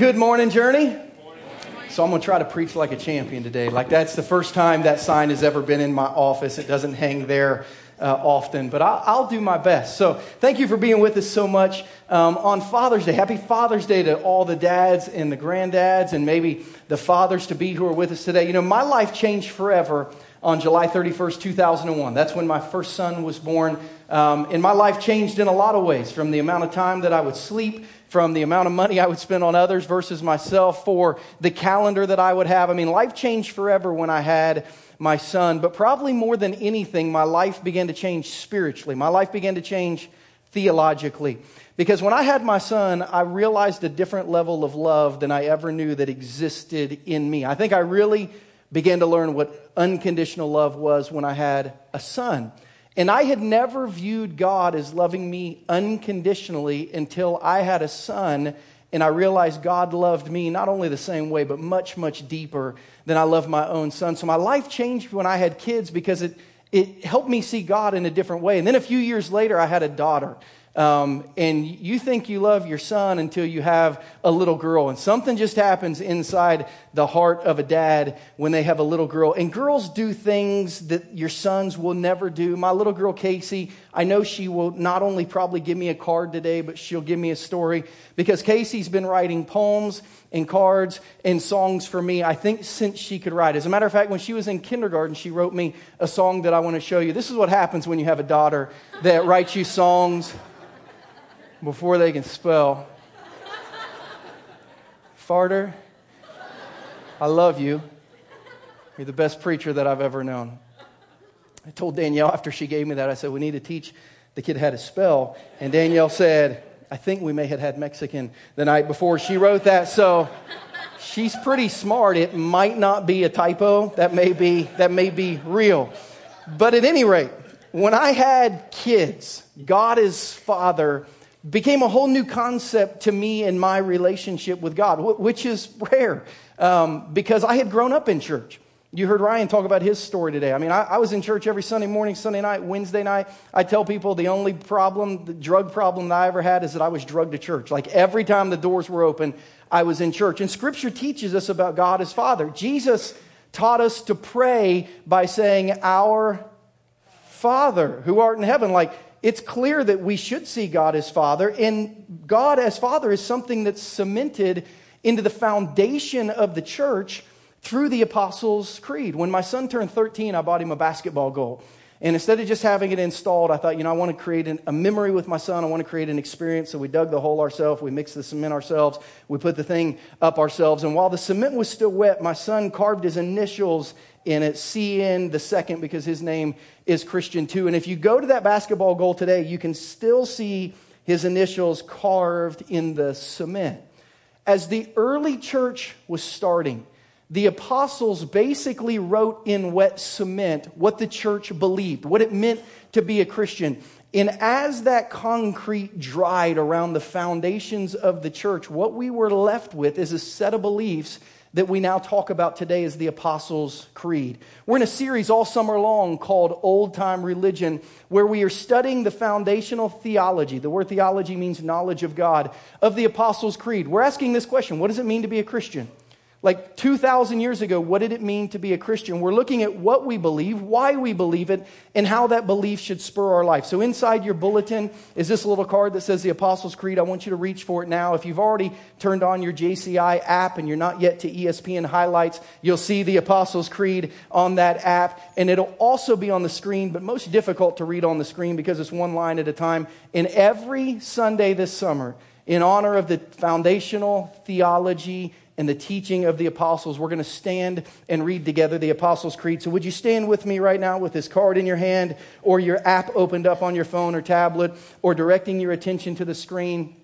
Good morning, Journey. So I'm going to try to preach like a champion today. Like that's the first time that sign has ever been in my office. It doesn't hang there uh, often, but I'll, I'll, do my best. So thank you for being with us so much um, on Father's Day. Happy Father's Day to all the dads and the granddads and maybe the fathers to be who are with us today. You know, my life changed forever on July 31st, 2001. That's when my first son was born. Um, and my life changed in a lot of ways from the amount of time that I would sleep from the amount of money I would spend on others versus myself for the calendar that I would have. I mean, life changed forever when I had my son, but probably more than anything, my life began to change spiritually. My life began to change theologically. Because when I had my son, I realized a different level of love than I ever knew that existed in me. I think I really began to learn what unconditional love was when I had a son. And I had never viewed God as loving me unconditionally until I had a son and I realized God loved me not only the same way, but much, much deeper than I love my own son. So my life changed when I had kids because it, it helped me see God in a different way. And then a few years later, I had a daughter. Um, and you think you love your son until you have a little girl. And something just happens inside the heart of a dad when they have a little girl. And girls do things that your sons will never do. My little girl, Casey, I know she will not only probably give me a card today, but she'll give me a story because Casey's been writing poems and cards and songs for me, I think, since she could write. As a matter of fact, when she was in kindergarten, she wrote me a song that I want to show you. This is what happens when you have a daughter that writes you songs before they can spell. Farter, I love you. You're the best preacher that I've ever known. I told Danielle after she gave me that, I said, We need to teach the kid how to spell. And Danielle said, I think we may have had Mexican the night before she wrote that. So she's pretty smart. It might not be a typo. That may be, that may be real. But at any rate, when I had kids, God is Father became a whole new concept to me in my relationship with God, which is rare um, because I had grown up in church. You heard Ryan talk about his story today. I mean, I, I, was in church every Sunday morning, Sunday night, Wednesday night. I tell people the only problem, the drug problem that I ever had is that I was drugged to church. Like every time the doors were open, I was in church. And scripture teaches us about God as Father. Jesus taught us to pray by saying, Our Father who art in heaven. Like, it's clear that we should see God as Father, and God as Father is something that's cemented into the foundation of the church through the Apostles' Creed. When my son turned 13, I bought him a basketball goal. And instead of just having it installed, I thought, you know, I want to create an, a memory with my son. I want to create an experience. So we dug the hole ourselves. We mixed the cement ourselves. We put the thing up ourselves. And while the cement was still wet, my son carved his initials in it, CN the second, because his name is Christian too. And if you go to that basketball goal today, you can still see his initials carved in the cement. As the early church was starting, the apostles basically wrote in wet cement what the church believed, what it meant to be a Christian. And as that concrete dried around the foundations of the church, what we were left with is a set of beliefs that we now talk about today as the Apostles' Creed. We're in a series all summer long called Old Time Religion, where we are studying the foundational theology. The word theology means knowledge of God, of the Apostles' Creed. We're asking this question What does it mean to be a Christian? Like 2,000 years ago, what did it mean to be a Christian? We're looking at what we believe, why we believe it, and how that belief should spur our life. So, inside your bulletin is this little card that says the Apostles' Creed. I want you to reach for it now. If you've already turned on your JCI app and you're not yet to ESPN highlights, you'll see the Apostles' Creed on that app. And it'll also be on the screen, but most difficult to read on the screen because it's one line at a time. And every Sunday this summer, in honor of the foundational theology and the teaching of the apostles. We're going to stand and read together the Apostles' Creed. So, would you stand with me right now with this card in your hand or your app opened up on your phone or tablet or directing your attention to the screen?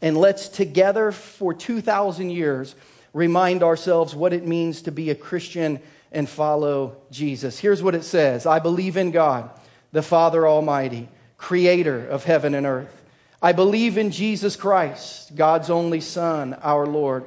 And let's together for 2,000 years remind ourselves what it means to be a Christian and follow Jesus. Here's what it says I believe in God, the Father Almighty, creator of heaven and earth. I believe in Jesus Christ, God's only Son, our Lord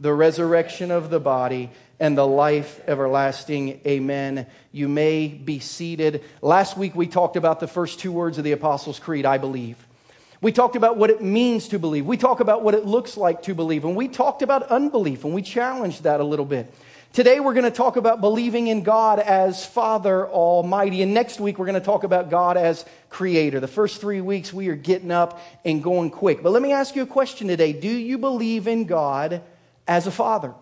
the resurrection of the body, and the life everlasting. Amen. You may be seated. Last week we talked about the first two words of the Apostles' Creed, I believe. We talked about what it means to believe. We talked about what it looks like to believe. And we talked about unbelief, and we challenged that a little bit. Today we're going to talk about believing in God as Father Almighty. And next week we're going to talk about God as Creator. The first three weeks we are getting up and going quick. But let me ask you a question today Do you believe in God as a Father?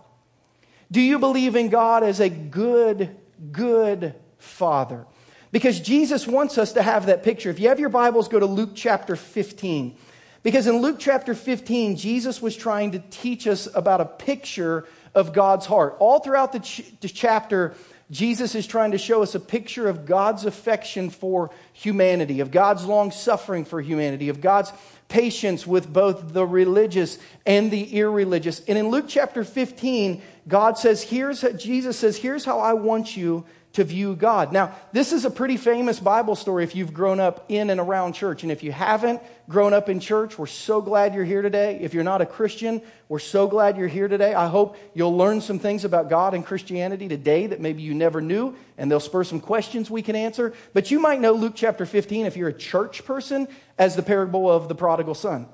Do you believe in God as a good, good Father? Because Jesus wants us to have that picture. If you have your Bibles, go to Luke chapter 15. Because in Luke chapter 15, Jesus was trying to teach us about a picture of God's heart. All throughout the, ch- the chapter, Jesus is trying to show us a picture of God's affection for humanity, of God's long suffering for humanity, of God's patience with both the religious and the irreligious. And in Luke chapter 15, God says, here's, Jesus says, here's how I want you to view God. Now, this is a pretty famous Bible story if you've grown up in and around church. And if you haven't grown up in church, we're so glad you're here today. If you're not a Christian, we're so glad you're here today. I hope you'll learn some things about God and Christianity today that maybe you never knew, and they'll spur some questions we can answer. But you might know Luke chapter 15 if you're a church person as the parable of the prodigal son.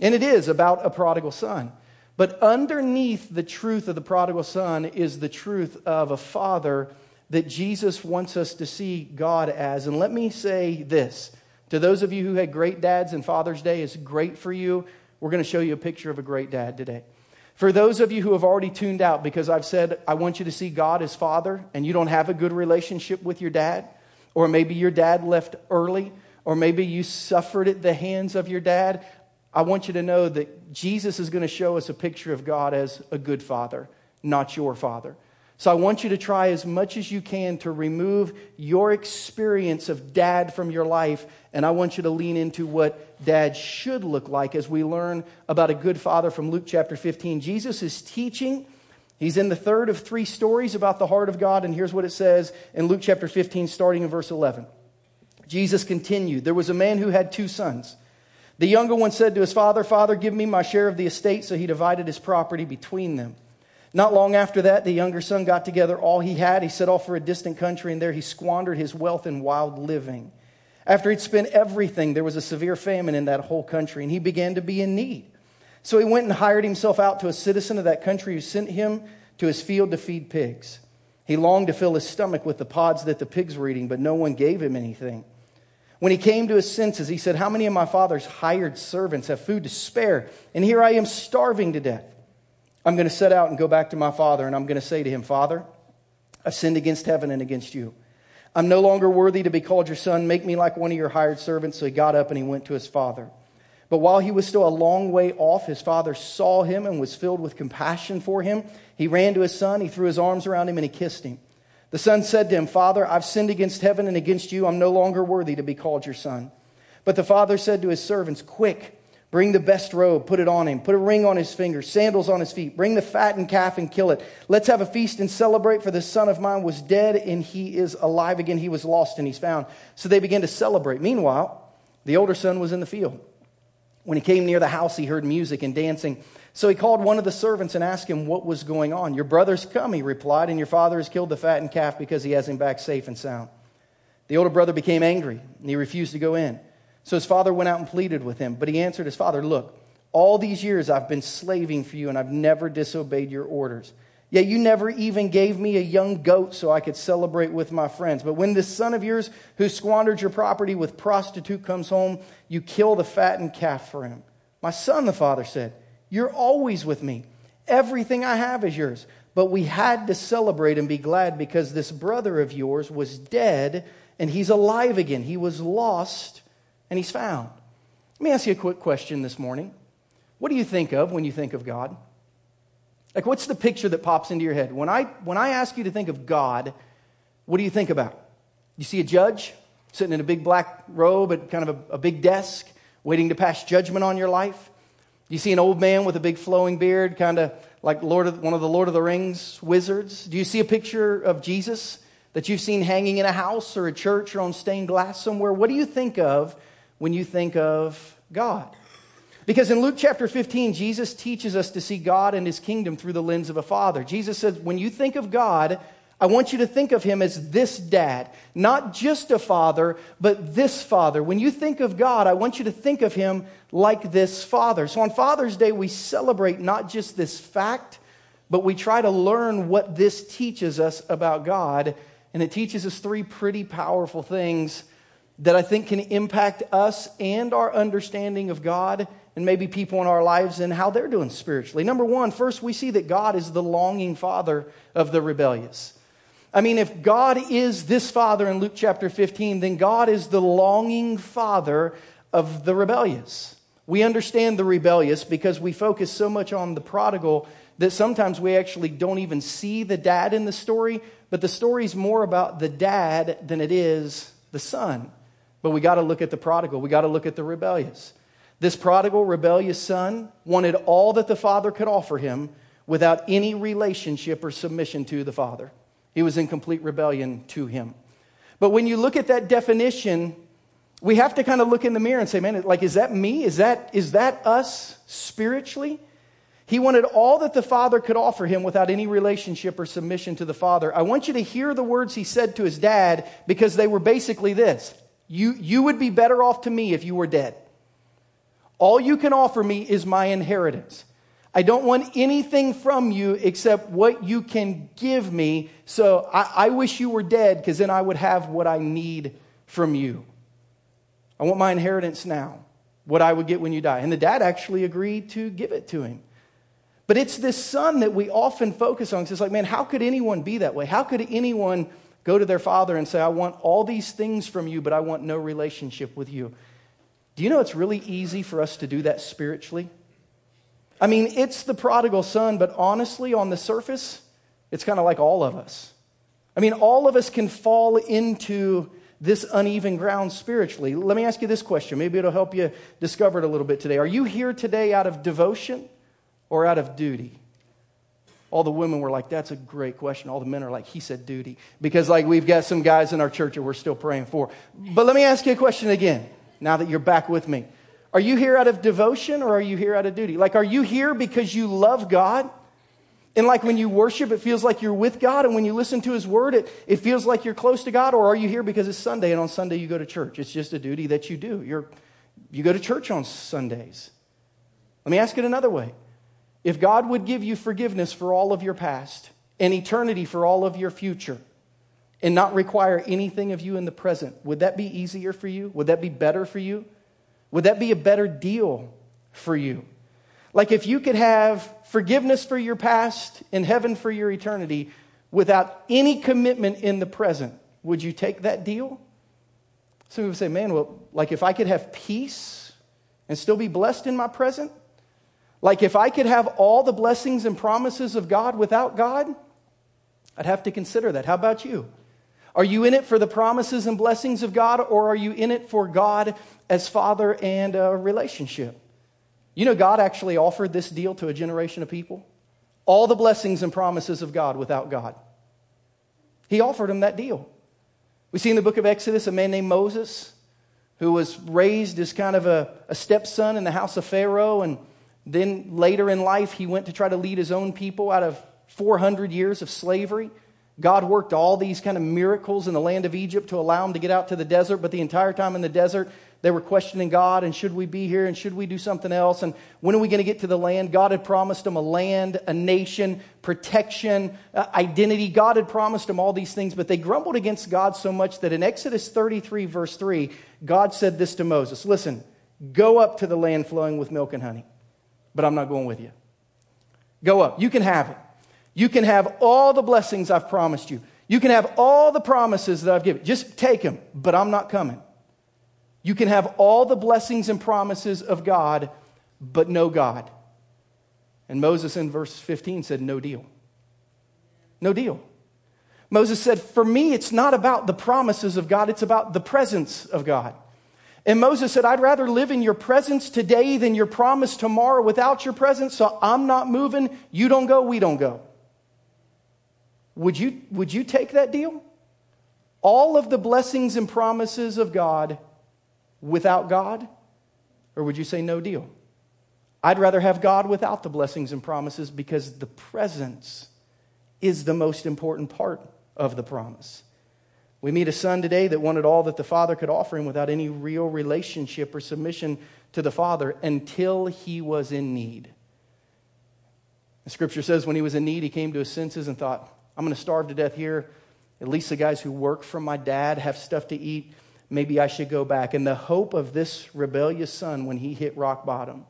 And it is about a prodigal son. But underneath the truth of the prodigal son is the truth of a father that Jesus wants us to see God as. And let me say this to those of you who had great dads and Father's Day is great for you. We're going to show you a picture of a great dad today. For those of you who have already tuned out because I've said, I want you to see God as Father, and you don't have a good relationship with your dad, or maybe your dad left early, or maybe you suffered at the hands of your dad, I want you to know that Jesus is going to show us a picture of God as a good Father, not your Father. So I want you to try as much as you can to remove your experience of dad from your life. And I want you to lean into what dad should look like as we learn about a good father from Luke chapter 15. Jesus is teaching. He's in the third of three stories about the heart of God. And here's what it says in Luke chapter 15, starting in verse 11. Jesus continued There was a man who had two sons. The younger one said to his father, Father, give me my share of the estate. So he divided his property between them. Not long after that, the younger son got together all he had. He set off for a distant country, and there he squandered his wealth in wild living. After he'd spent everything, there was a severe famine in that whole country, and he began to be in need. So he went and hired himself out to a citizen of that country who sent him to his field to feed pigs. He longed to fill his stomach with the pods that the pigs were eating, but no one gave him anything. When he came to his senses, he said, How many of my father's hired servants have food to spare? And here I am starving to death. I'm going to set out and go back to my father, and I'm going to say to him, Father, I've sinned against heaven and against you. I'm no longer worthy to be called your son. Make me like one of your hired servants. So he got up and he went to his father. But while he was still a long way off, his father saw him and was filled with compassion for him. He ran to his son, he threw his arms around him, and he kissed him. The son said to him, Father, I've sinned against heaven and against you. I'm no longer worthy to be called your son. But the father said to his servants, Quick, Bring the best robe, put it on him. Put a ring on his finger, sandals on his feet. Bring the fattened calf and kill it. Let's have a feast and celebrate, for this son of mine was dead and he is alive again. He was lost and he's found. So they began to celebrate. Meanwhile, the older son was in the field. When he came near the house, he heard music and dancing. So he called one of the servants and asked him what was going on. Your brother's come, he replied, and your father has killed the fattened calf because he has him back safe and sound. The older brother became angry and he refused to go in. So his father went out and pleaded with him. But he answered his father, Look, all these years I've been slaving for you, and I've never disobeyed your orders. Yet you never even gave me a young goat so I could celebrate with my friends. But when this son of yours who squandered your property with prostitute comes home, you kill the fattened calf for him. My son, the father said, You're always with me. Everything I have is yours. But we had to celebrate and be glad because this brother of yours was dead and he's alive again. He was lost and he's found. Let me ask you a quick question this morning. What do you think of when you think of God? Like, what's the picture that pops into your head? When I, when I ask you to think of God, what do you think about? You see a judge sitting in a big black robe at kind of a, a big desk, waiting to pass judgment on your life? Do you see an old man with a big flowing beard, kind of like Lord of, one of the Lord of the Rings wizards? Do you see a picture of Jesus that you've seen hanging in a house or a church or on stained glass somewhere? What do you think of when you think of God? Because in Luke chapter 15, Jesus teaches us to see God and his kingdom through the lens of a father. Jesus says, when you think of God, I want you to think of him as this dad, not just a father, but this father. When you think of God, I want you to think of him like this father. So on Father's Day, we celebrate not just this fact, but we try to learn what this teaches us about God. And it teaches us three pretty powerful things that I think can impact us and our understanding of God and maybe people in our lives and how they're doing spiritually. Number one, first, we see that God is the longing father of the rebellious. I mean, if God is this father in Luke chapter 15, then God is the longing father of the rebellious. We understand the rebellious because we focus so much on the prodigal that sometimes we actually don't even see the dad in the story, but the story's more about the dad than it is the son. But we got to look at the prodigal, we got to look at the rebellious. This prodigal, rebellious son wanted all that the father could offer him without any relationship or submission to the father. He was in complete rebellion to him. But when you look at that definition, we have to kind of look in the mirror and say, man, like, is that me? Is that, is that us spiritually? He wanted all that the Father could offer him without any relationship or submission to the Father. I want you to hear the words he said to his dad because they were basically this You, you would be better off to me if you were dead. All you can offer me is my inheritance. I don't want anything from you except what you can give me. So I, I wish you were dead because then I would have what I need from you. I want my inheritance now, what I would get when you die. And the dad actually agreed to give it to him. But it's this son that we often focus on. It's like, man, how could anyone be that way? How could anyone go to their father and say, I want all these things from you, but I want no relationship with you? Do you know it's really easy for us to do that spiritually? I mean, it's the prodigal son, but honestly, on the surface, it's kind of like all of us. I mean, all of us can fall into this uneven ground spiritually. Let me ask you this question. Maybe it'll help you discover it a little bit today. Are you here today out of devotion or out of duty? All the women were like, that's a great question. All the men are like, he said duty. Because, like, we've got some guys in our church that we're still praying for. But let me ask you a question again now that you're back with me. Are you here out of devotion or are you here out of duty? Like, are you here because you love God? And like when you worship, it feels like you're with God. And when you listen to His Word, it, it feels like you're close to God. Or are you here because it's Sunday and on Sunday you go to church? It's just a duty that you do. You're, you go to church on Sundays. Let me ask it another way. If God would give you forgiveness for all of your past and eternity for all of your future, and not require anything of you in the present, would that be easier for you? Would that be better for you? Would that be a better deal for you? Like if you could have forgiveness for your past and heaven for your eternity without any commitment in the present, would you take that deal? Some people say, man, well, like if I could have peace and still be blessed in my present, like if I could have all the blessings and promises of God without God, I'd have to consider that. How about you? Are you in it for the promises and blessings of God, or are you in it for God as Father and a relationship? You know, God actually offered this deal to a generation of people. All the blessings and promises of God without God. He offered them that deal. We see in the book of Exodus a man named Moses who was raised as kind of a, a stepson in the house of Pharaoh, and then later in life he went to try to lead his own people out of 400 years of slavery. God worked all these kind of miracles in the land of Egypt to allow them to get out to the desert, but the entire time in the desert, they were questioning God and should we be here and should we do something else and when are we going to get to the land? God had promised them a land, a nation, protection, uh, identity. God had promised them all these things, but they grumbled against God so much that in Exodus 33, verse 3, God said this to Moses Listen, go up to the land flowing with milk and honey, but I'm not going with you. Go up. You can have it. You can have all the blessings I've promised you. You can have all the promises that I've given. Just take them, but I'm not coming. You can have all the blessings and promises of God, but no God. And Moses in verse 15 said, No deal. No deal. Moses said, For me, it's not about the promises of God, it's about the presence of God. And Moses said, I'd rather live in your presence today than your promise tomorrow without your presence, so I'm not moving. You don't go, we don't go. Would you, would you take that deal? All of the blessings and promises of God without God? Or would you say no deal? I'd rather have God without the blessings and promises because the presence is the most important part of the promise. We meet a son today that wanted all that the father could offer him without any real relationship or submission to the father until he was in need. The scripture says when he was in need, he came to his senses and thought, I'm going to starve to death here. At least the guys who work for my dad have stuff to eat. Maybe I should go back. And the hope of this rebellious son when he hit rock bottom,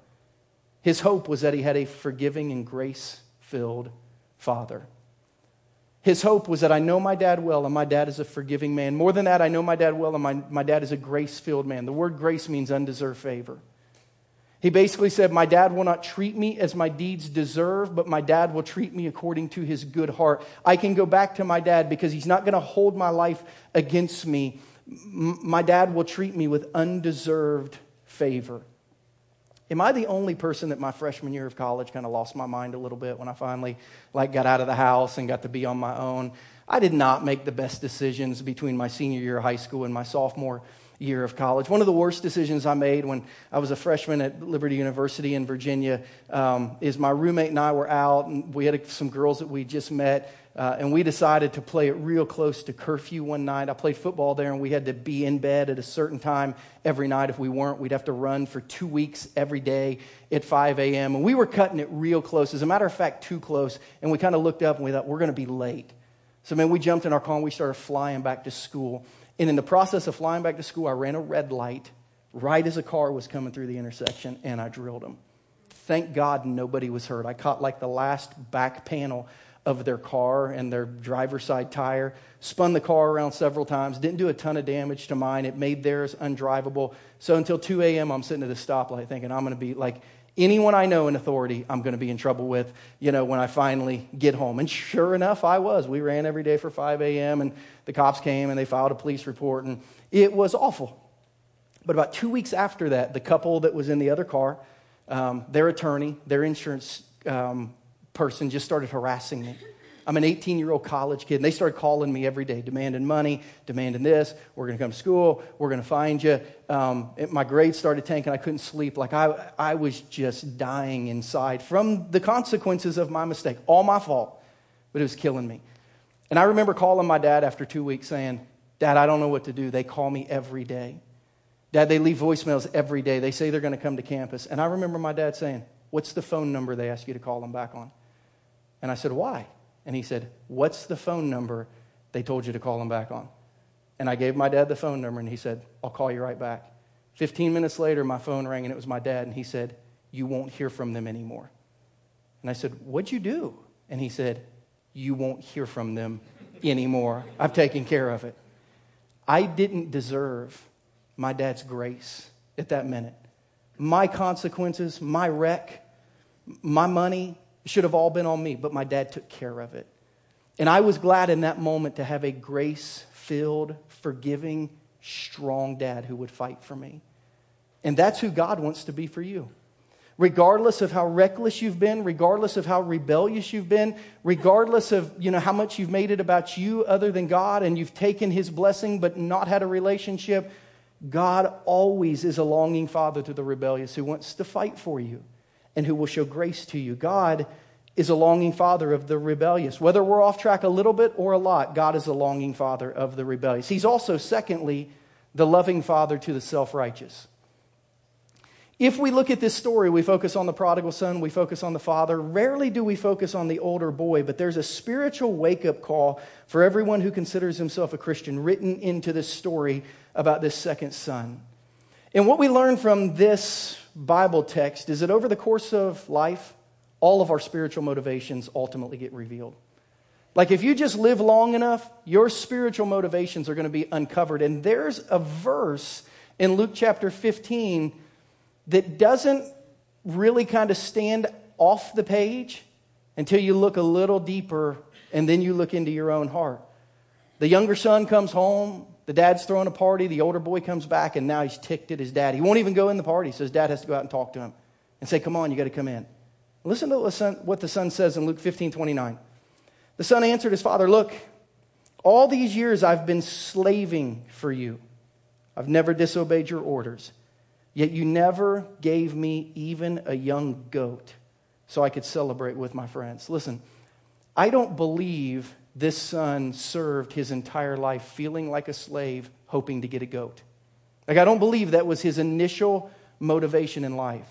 his hope was that he had a forgiving and grace filled father. His hope was that I know my dad well, and my dad is a forgiving man. More than that, I know my dad well, and my, my dad is a grace filled man. The word grace means undeserved favor. He basically said, My dad will not treat me as my deeds deserve, but my dad will treat me according to his good heart. I can go back to my dad because he's not going to hold my life against me. M- my dad will treat me with undeserved favor. Am I the only person that my freshman year of college kind of lost my mind a little bit when I finally like got out of the house and got to be on my own? I did not make the best decisions between my senior year of high school and my sophomore year of college. One of the worst decisions I made when I was a freshman at Liberty University in Virginia um, is my roommate and I were out, and we had some girls that we just met, uh, and we decided to play it real close to curfew one night. I played football there, and we had to be in bed at a certain time every night. If we weren't, we'd have to run for two weeks every day at 5 a.m. And we were cutting it real close. As a matter of fact, too close. And we kind of looked up and we thought, we're going to be late. So, man, we jumped in our car and we started flying back to school. And in the process of flying back to school, I ran a red light right as a car was coming through the intersection and I drilled them. Thank God nobody was hurt. I caught like the last back panel of their car and their driver's side tire, spun the car around several times, didn't do a ton of damage to mine. It made theirs undrivable. So until 2 a.m., I'm sitting at the stoplight thinking I'm going to be like anyone I know in authority, I'm going to be in trouble with, you know, when I finally get home. And sure enough, I was. We ran every day for 5 a.m., and the cops came and they filed a police report, and it was awful. But about two weeks after that, the couple that was in the other car, um, their attorney, their insurance um, person just started harassing me. I'm an 18 year old college kid, and they started calling me every day, demanding money, demanding this. We're going to come to school. We're going to find you. Um, it, my grades started tanking. I couldn't sleep. Like I, I was just dying inside from the consequences of my mistake. All my fault, but it was killing me. And I remember calling my dad after two weeks saying, Dad, I don't know what to do. They call me every day. Dad, they leave voicemails every day. They say they're going to come to campus. And I remember my dad saying, What's the phone number they ask you to call them back on? And I said, Why? And he said, What's the phone number they told you to call them back on? And I gave my dad the phone number, and he said, I'll call you right back. 15 minutes later, my phone rang, and it was my dad, and he said, You won't hear from them anymore. And I said, What'd you do? And he said, You won't hear from them anymore. I've taken care of it. I didn't deserve my dad's grace at that minute. My consequences, my wreck, my money, should have all been on me, but my dad took care of it. And I was glad in that moment to have a grace filled, forgiving, strong dad who would fight for me. And that's who God wants to be for you. Regardless of how reckless you've been, regardless of how rebellious you've been, regardless of you know, how much you've made it about you other than God and you've taken his blessing but not had a relationship, God always is a longing father to the rebellious who wants to fight for you and who will show grace to you. God is a longing father of the rebellious. Whether we're off track a little bit or a lot, God is a longing father of the rebellious. He's also, secondly, the loving father to the self righteous. If we look at this story, we focus on the prodigal son, we focus on the father. Rarely do we focus on the older boy, but there's a spiritual wake up call for everyone who considers himself a Christian written into this story about this second son. And what we learn from this Bible text is that over the course of life, all of our spiritual motivations ultimately get revealed. Like if you just live long enough, your spiritual motivations are going to be uncovered. And there's a verse in Luke chapter 15 that doesn't really kind of stand off the page until you look a little deeper and then you look into your own heart. The younger son comes home The dad's throwing a party. The older boy comes back, and now he's ticked at his dad. He won't even go in the party, so his dad has to go out and talk to him and say, Come on, you got to come in. Listen to what the son says in Luke 15 29. The son answered his father, Look, all these years I've been slaving for you. I've never disobeyed your orders. Yet you never gave me even a young goat so I could celebrate with my friends. Listen, I don't believe this son served his entire life feeling like a slave, hoping to get a goat. Like, I don't believe that was his initial motivation in life.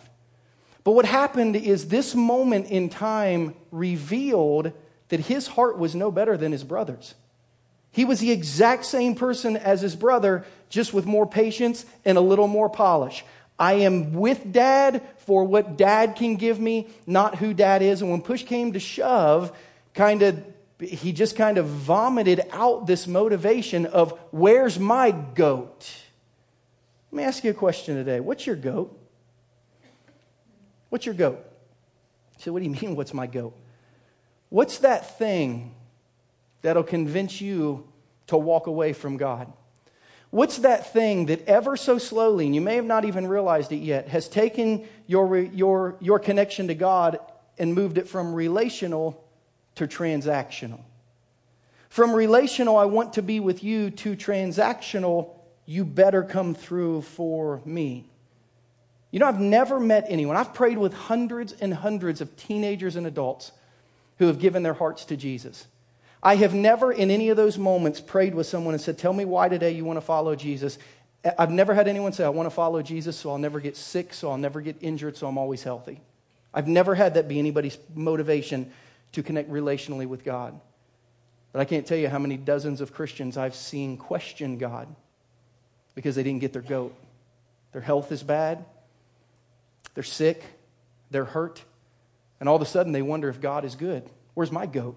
But what happened is this moment in time revealed that his heart was no better than his brother's. He was the exact same person as his brother, just with more patience and a little more polish. I am with dad for what dad can give me, not who dad is. And when push came to shove, kind of he just kind of vomited out this motivation of where's my goat? Let me ask you a question today. What's your goat? What's your goat? So, what do you mean, what's my goat? What's that thing that'll convince you to walk away from God? What's that thing that ever so slowly, and you may have not even realized it yet, has taken your, your, your connection to God and moved it from relational to transactional? From relational, I want to be with you, to transactional, you better come through for me. You know, I've never met anyone, I've prayed with hundreds and hundreds of teenagers and adults who have given their hearts to Jesus. I have never, in any of those moments, prayed with someone and said, Tell me why today you want to follow Jesus. I've never had anyone say, I want to follow Jesus so I'll never get sick, so I'll never get injured, so I'm always healthy. I've never had that be anybody's motivation to connect relationally with God. But I can't tell you how many dozens of Christians I've seen question God because they didn't get their goat. Their health is bad, they're sick, they're hurt, and all of a sudden they wonder if God is good. Where's my goat?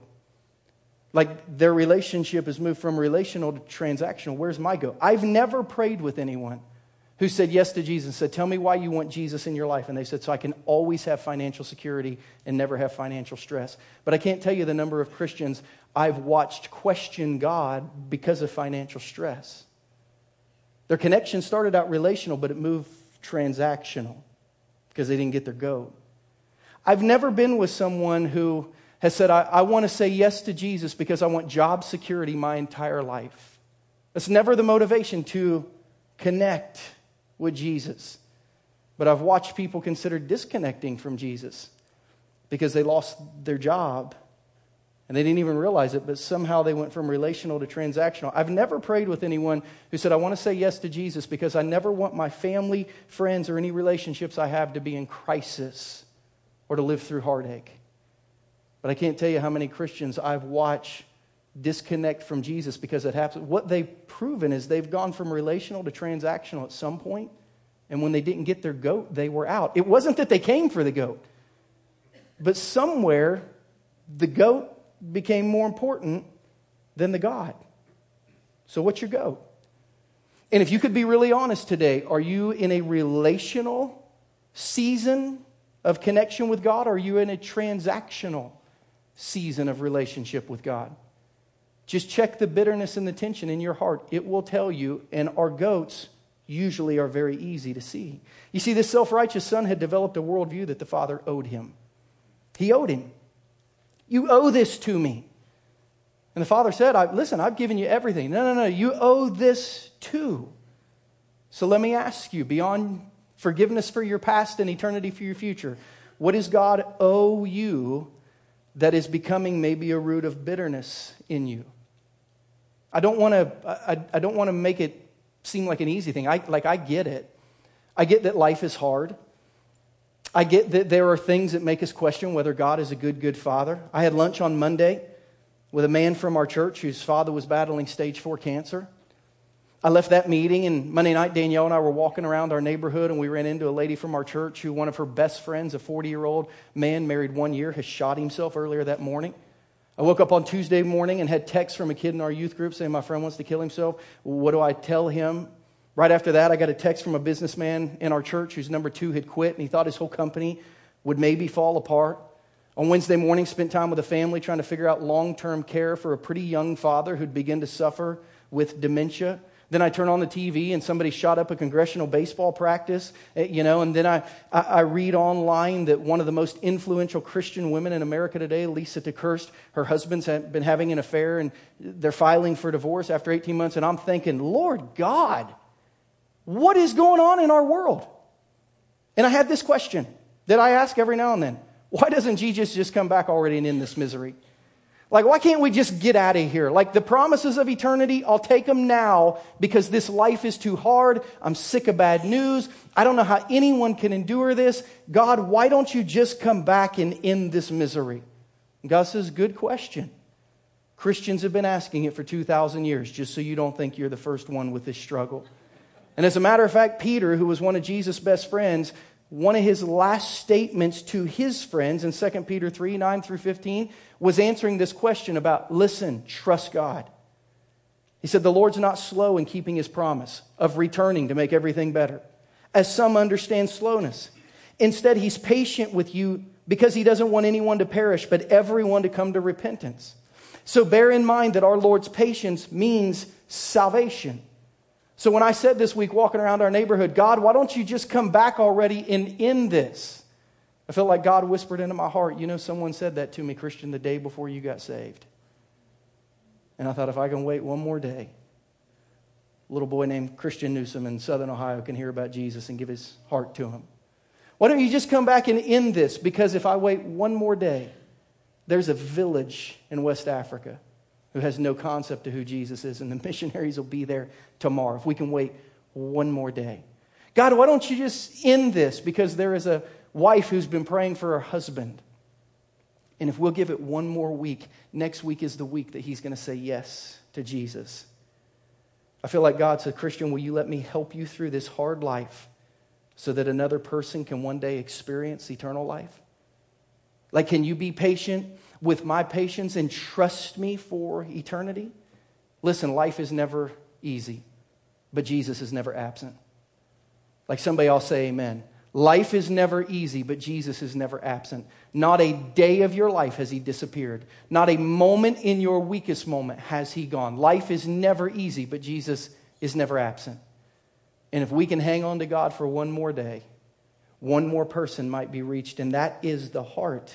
Like their relationship has moved from relational to transactional. Where's my goat? I've never prayed with anyone who said yes to Jesus said, Tell me why you want Jesus in your life. And they said, So I can always have financial security and never have financial stress. But I can't tell you the number of Christians I've watched question God because of financial stress. Their connection started out relational, but it moved transactional because they didn't get their goat. I've never been with someone who has said, I, I want to say yes to Jesus because I want job security my entire life. That's never the motivation to connect with Jesus. But I've watched people consider disconnecting from Jesus because they lost their job and they didn't even realize it, but somehow they went from relational to transactional. I've never prayed with anyone who said, I want to say yes to Jesus because I never want my family, friends, or any relationships I have to be in crisis or to live through heartache. But I can't tell you how many Christians I've watched disconnect from Jesus because it happens. What they've proven is they've gone from relational to transactional at some point, and when they didn't get their goat, they were out. It wasn't that they came for the goat, but somewhere the goat became more important than the God. So, what's your goat? And if you could be really honest today, are you in a relational season of connection with God, or are you in a transactional season of relationship with God? Just check the bitterness and the tension in your heart. It will tell you, and our goats usually are very easy to see. You see, this self righteous son had developed a worldview that the father owed him. He owed him. You owe this to me. And the father said, Listen, I've given you everything. No, no, no, you owe this too. So let me ask you beyond forgiveness for your past and eternity for your future, what does God owe you that is becoming maybe a root of bitterness in you? I don't want to I, I don't want to make it seem like an easy thing. I like I get it. I get that life is hard. I get that there are things that make us question whether God is a good, good father. I had lunch on Monday with a man from our church whose father was battling stage four cancer. I left that meeting, and Monday night, Danielle and I were walking around our neighborhood, and we ran into a lady from our church who one of her best friends, a 40 year old man married one year, has shot himself earlier that morning. I woke up on Tuesday morning and had text from a kid in our youth group saying my friend wants to kill himself. What do I tell him? Right after that, I got a text from a businessman in our church whose number two had quit, and he thought his whole company would maybe fall apart. On Wednesday morning, spent time with a family trying to figure out long term care for a pretty young father who'd begin to suffer with dementia. Then I turn on the TV and somebody shot up a congressional baseball practice, eh, you know, and then I, I, I read online that one of the most influential Christian women in America today, Lisa TerKeurst, her husband's been having an affair and they're filing for divorce after 18 months. And I'm thinking, Lord God, what is going on in our world? And I had this question that I ask every now and then Why doesn't Jesus just come back already and end this misery? Like, why can't we just get out of here? Like, the promises of eternity, I'll take them now because this life is too hard. I'm sick of bad news. I don't know how anyone can endure this. God, why don't you just come back and end this misery? God says, Good question. Christians have been asking it for 2,000 years, just so you don't think you're the first one with this struggle. And as a matter of fact, Peter, who was one of Jesus' best friends, one of his last statements to his friends in 2 Peter 3 9 through 15 was answering this question about listen, trust God. He said, The Lord's not slow in keeping his promise of returning to make everything better, as some understand slowness. Instead, he's patient with you because he doesn't want anyone to perish, but everyone to come to repentance. So bear in mind that our Lord's patience means salvation. So when I said this week, walking around our neighborhood, God, why don't you just come back already and end this? I felt like God whispered into my heart, you know, someone said that to me, Christian, the day before you got saved. And I thought, if I can wait one more day, a little boy named Christian Newsom in Southern Ohio can hear about Jesus and give his heart to him. Why don't you just come back and end this? Because if I wait one more day, there's a village in West Africa who has no concept of who Jesus is, and the missionaries will be there tomorrow if we can wait one more day. God, why don't you just end this? Because there is a wife who's been praying for her husband. And if we'll give it one more week, next week is the week that he's going to say yes to Jesus. I feel like God said, Christian, will you let me help you through this hard life so that another person can one day experience eternal life? Like, can you be patient with my patience and trust me for eternity? Listen, life is never easy, but Jesus is never absent. Like somebody, I'll say amen. Life is never easy, but Jesus is never absent. Not a day of your life has he disappeared. Not a moment in your weakest moment has he gone. Life is never easy, but Jesus is never absent. And if we can hang on to God for one more day, one more person might be reached, and that is the heart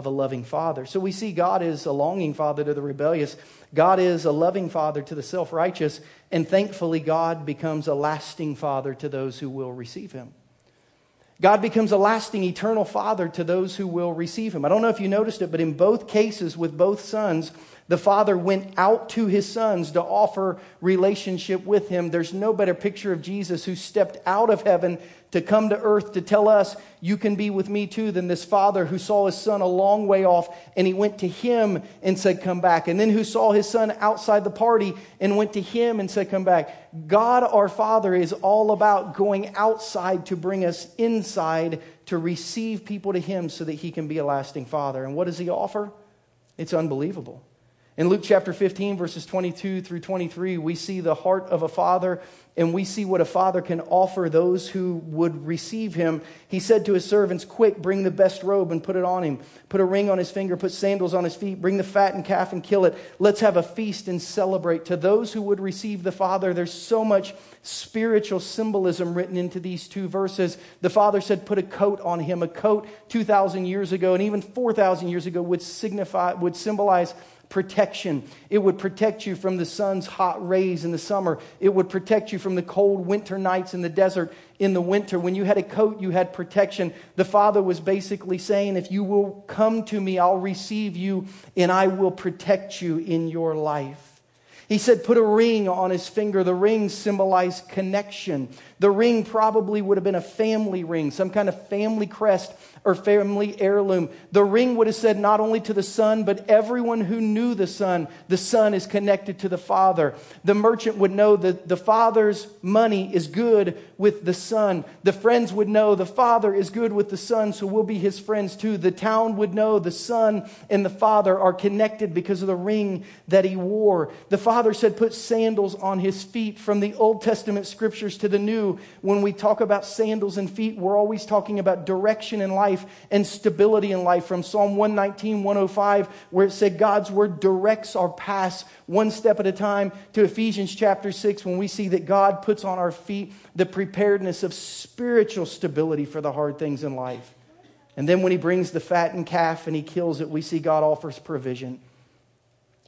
of a loving father. So we see God is a longing father to the rebellious, God is a loving father to the self righteous, and thankfully, God becomes a lasting father to those who will receive him. God becomes a lasting, eternal father to those who will receive him. I don't know if you noticed it, but in both cases with both sons, the father went out to his sons to offer relationship with him. There's no better picture of Jesus who stepped out of heaven to come to earth to tell us, You can be with me too, than this father who saw his son a long way off and he went to him and said, Come back. And then who saw his son outside the party and went to him and said, Come back. God our Father is all about going outside to bring us inside to receive people to him so that he can be a lasting father. And what does he offer? It's unbelievable. In Luke chapter 15, verses 22 through 23, we see the heart of a father and we see what a father can offer those who would receive him. He said to his servants, Quick, bring the best robe and put it on him. Put a ring on his finger, put sandals on his feet, bring the fattened calf and kill it. Let's have a feast and celebrate. To those who would receive the father, there's so much spiritual symbolism written into these two verses. The father said, Put a coat on him. A coat 2,000 years ago and even 4,000 years ago would signify, would symbolize protection. It would protect you from the sun's hot rays in the summer. It would protect you from the cold winter nights in the desert in the winter. When you had a coat, you had protection. The Father was basically saying, If you will come to me, I'll receive you and I will protect you in your life. He said, put a ring on his finger. The ring symbolized connection. The ring probably would have been a family ring, some kind of family crest or family heirloom. The ring would have said not only to the son, but everyone who knew the son, the son is connected to the father. The merchant would know that the father's money is good with the son. The friends would know the father is good with the son, so we'll be his friends too. The town would know the son and the father are connected because of the ring that he wore. The father said, put sandals on his feet from the Old Testament scriptures to the New. When we talk about sandals and feet, we're always talking about direction in life life and stability in life from Psalm 119, 105, where it said God's word directs our paths one step at a time, to Ephesians chapter 6, when we see that God puts on our feet the preparedness of spiritual stability for the hard things in life. And then when he brings the fattened calf and he kills it, we see God offers provision,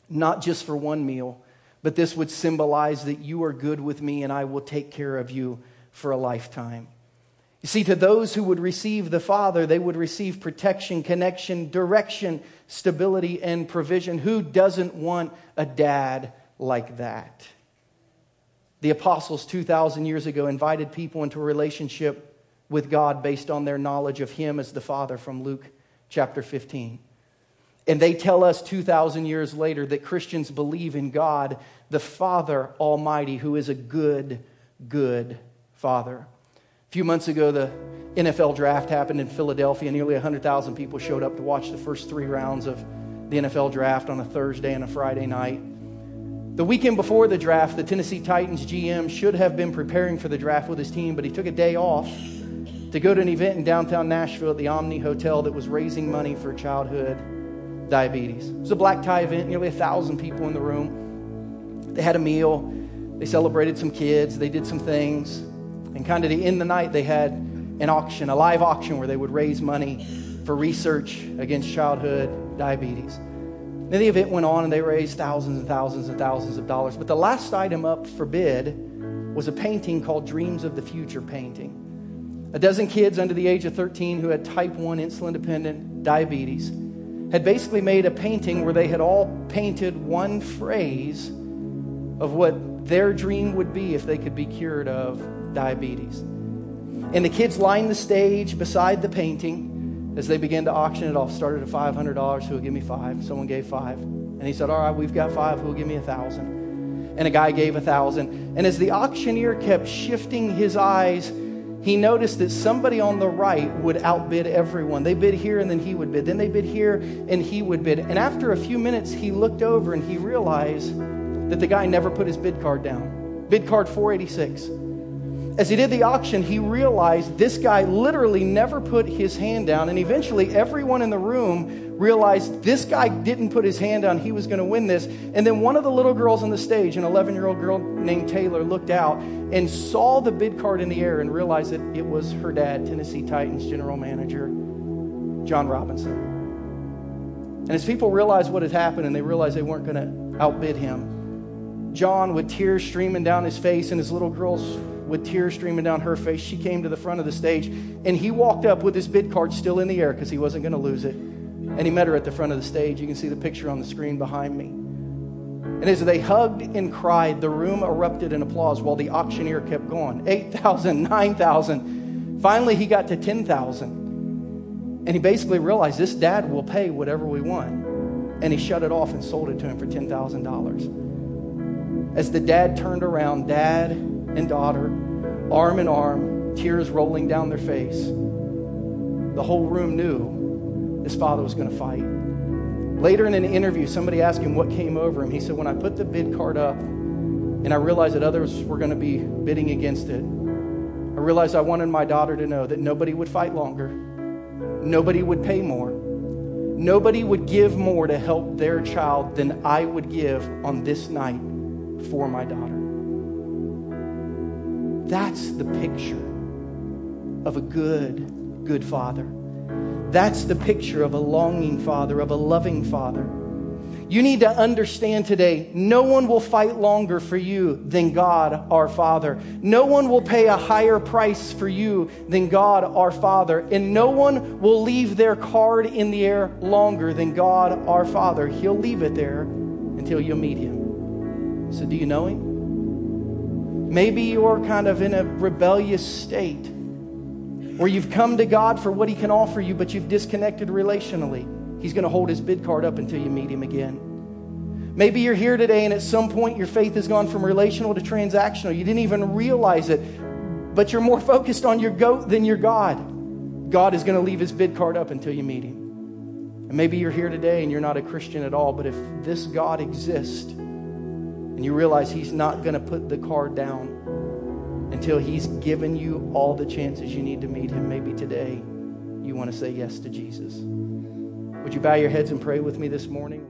not just for one meal, but this would symbolize that you are good with me and I will take care of you for a lifetime. You see, to those who would receive the Father, they would receive protection, connection, direction, stability, and provision. Who doesn't want a dad like that? The apostles 2,000 years ago invited people into a relationship with God based on their knowledge of Him as the Father from Luke chapter 15. And they tell us 2,000 years later that Christians believe in God, the Father Almighty, who is a good, good Father. A few months ago, the NFL draft happened in Philadelphia. Nearly 100,000 people showed up to watch the first three rounds of the NFL draft on a Thursday and a Friday night. The weekend before the draft, the Tennessee Titans GM should have been preparing for the draft with his team, but he took a day off to go to an event in downtown Nashville at the Omni Hotel that was raising money for childhood diabetes. It was a black tie event, nearly a thousand people in the room. They had a meal, they celebrated some kids, they did some things, and kind of to end the night, they had an auction, a live auction where they would raise money for research against childhood diabetes. Then the event went on and they raised thousands and thousands and thousands of dollars. But the last item up for bid was a painting called Dreams of the Future painting. A dozen kids under the age of 13 who had type 1 insulin dependent diabetes had basically made a painting where they had all painted one phrase of what their dream would be if they could be cured of diabetes. And the kids lined the stage beside the painting as they began to auction it off. Started at $500. Who will give me five? Someone gave five. And he said, All right, we've got five. Who will give me a thousand? And a guy gave a thousand. And as the auctioneer kept shifting his eyes he noticed that somebody on the right would outbid everyone. They bid here and then he would bid. Then they bid here and he would bid. And after a few minutes, he looked over and he realized that the guy never put his bid card down. Bid card 486. As he did the auction, he realized this guy literally never put his hand down. And eventually, everyone in the room realized this guy didn't put his hand down. He was going to win this. And then one of the little girls on the stage, an 11 year old girl named Taylor, looked out and saw the bid card in the air and realized that it was her dad, Tennessee Titans general manager, Jon Robinson. And as people realized what had happened and they realized they weren't going to outbid him, Jon, with tears streaming down his face, and his little girls with tears streaming down her face, she came to the front of the stage and he walked up with his bid card still in the air because he wasn't going to lose it. And he met her at the front of the stage. You can see the picture on the screen behind me. And as they hugged and cried, the room erupted in applause while the auctioneer kept going 8,000, 9,000. Finally, he got to 10,000. And he basically realized this dad will pay whatever we want. And he shut it off and sold it to him for $10,000. As the dad turned around, dad and daughter, arm in arm, tears rolling down their face, the whole room knew his father was going to fight. Later in an interview, somebody asked him what came over him. He said, When I put the bid card up and I realized that others were going to be bidding against it, I realized I wanted my daughter to know that nobody would fight longer, nobody would pay more, nobody would give more to help their child than I would give on this night for my daughter. That's the picture of a good, good father. That's the picture of a longing father, of a loving father. You need to understand today no one will fight longer for you than God our Father. No one will pay a higher price for you than God our Father. And no one will leave their card in the air longer than God our Father. He'll leave it there until you meet Him. So, do you know Him? Maybe you're kind of in a rebellious state where you've come to God for what He can offer you, but you've disconnected relationally. He's going to hold His bid card up until you meet Him again. Maybe you're here today and at some point your faith has gone from relational to transactional. You didn't even realize it, but you're more focused on your goat than your God. God is going to leave His bid card up until you meet Him. And maybe you're here today and you're not a Christian at all, but if this God exists and you realize He's not going to put the card down, until He's given you all the chances you need to meet Him. Maybe today you want to say yes to Jesus. Would you bow your heads and pray with me this morning?